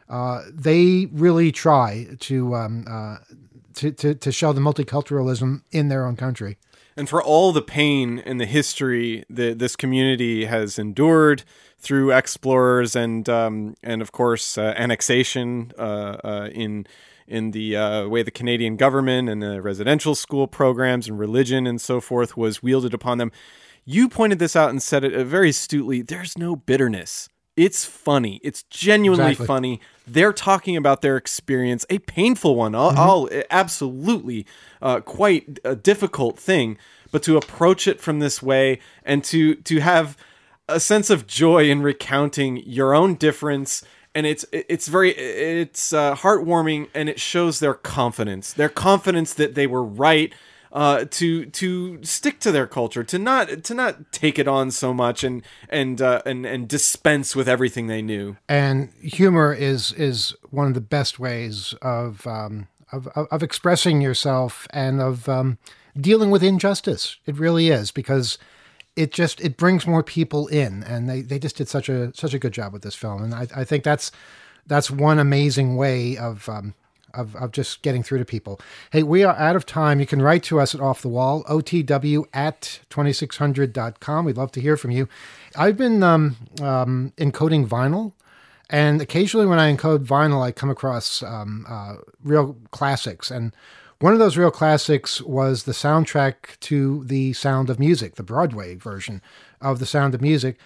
Uh, they really try to, um, uh, to to to show the multiculturalism in their own country. And for all the pain and the history that this community has endured through explorers and um, and of course uh, annexation uh, uh, in in the uh, way the Canadian government and the residential school programs and religion and so forth was wielded upon them. You pointed this out and said it very astutely. There's no bitterness. It's funny. It's genuinely exactly. funny. They're talking about their experience, a painful one, all, mm-hmm. all absolutely uh, quite a difficult thing, but to approach it from this way and to to have a sense of joy in recounting your own difference and it's it's very it's uh, heartwarming and it shows their confidence their confidence that they were right uh, to to stick to their culture to not to not take it on so much and and uh, and and dispense with everything they knew. And humor is is one of the best ways of um, of, of expressing yourself and of um, dealing with injustice. It really is because it just it brings more people in, and they, they just did such a such a good job with this film, and I, I think that's that's one amazing way of um, of, of just getting through to people. Hey, we are out of time. You can write to us at Off the Wall, OTW at 2600.com. We'd love to hear from you. I've been um, um, encoding vinyl, and occasionally when I encode vinyl, I come across um, uh, real classics. And one of those real classics was the soundtrack to The Sound of Music, the Broadway version of The Sound of Music.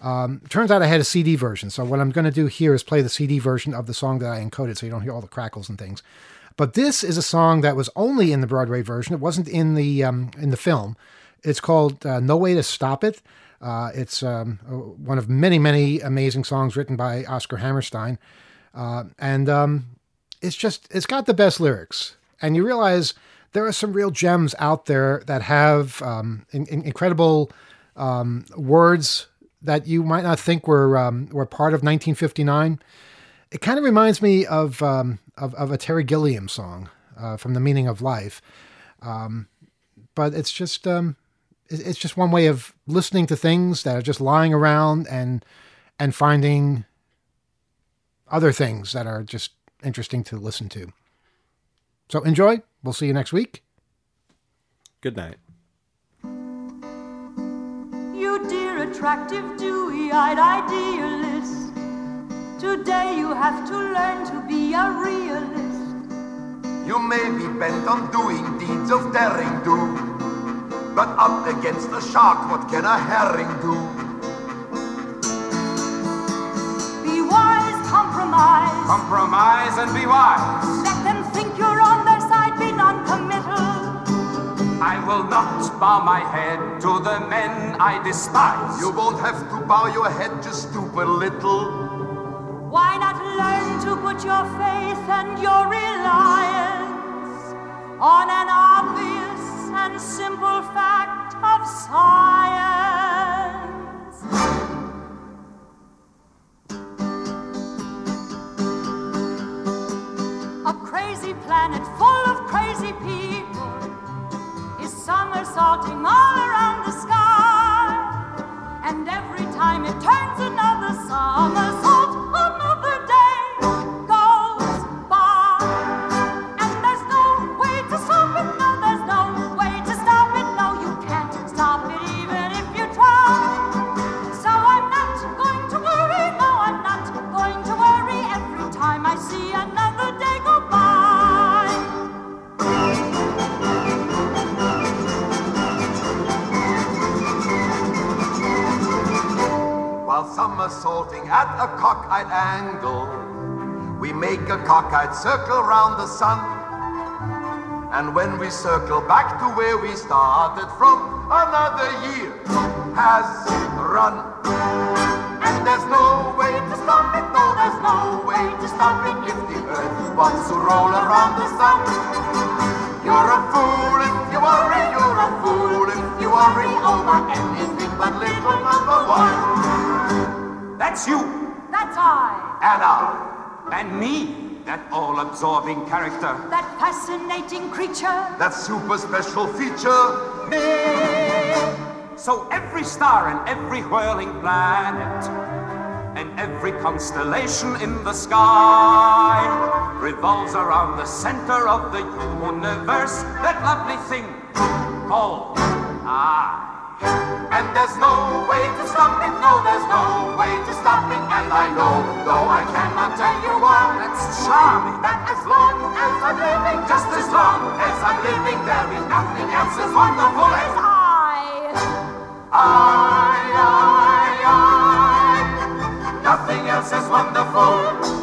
Um, turns out I had a CD version, so what I'm going to do here is play the CD version of the song that I encoded, so you don't hear all the crackles and things. But this is a song that was only in the Broadway version; it wasn't in the um, in the film. It's called uh, "No Way to Stop It." Uh, it's um, one of many, many amazing songs written by Oscar Hammerstein, uh, and um, it's just it's got the best lyrics and you realize there are some real gems out there that have um, in, in incredible um, words that you might not think were um, were part of 1959. It kind of reminds me of, um, of, of a Terry Gilliam song uh, from The Meaning of Life, um, but it's just um, it's just one way of listening to things that are just lying around and and finding other things that are just interesting to listen to. So enjoy. We'll see you next week. Good night. You dear, attractive, dewy eyed idealist. Today you have to learn to be a realist. You may be bent on doing deeds of daring do. But up against a shark, what can a herring do? Be wise, compromise. Compromise and be wise. Let them I will not bow my head to the men I despise. You won't have to bow your head, just stoop a little. Why not learn to put your faith and your reliance on an obvious and simple fact of science? A crazy planet full of crazy people is somersaulting all around the sky. And every time it turns another somersault, While somersaulting at a cockeyed angle, we make a cockeyed circle round the sun. And when we circle back to where we started from, another year has run. And there's no way to stop it, no, there's no way to stop it if the earth wants to roll around the sun. You're a fool if you worry, you're a fool if you worry over anything but little number one. That's you, That's I. and I, And me. that all-absorbing character, that fascinating creature, that super special feature, me. So every star and every whirling planet and every constellation in the sky revolves around the center of the universe, that lovely thing called I. And there's no way to stop it, no, there's no way to stop it. And I know, though I cannot tell you why, that's charming. That as long as I'm living, just as long as I'm living, there is nothing else as wonderful as I. I, I, I. Nothing else is wonderful.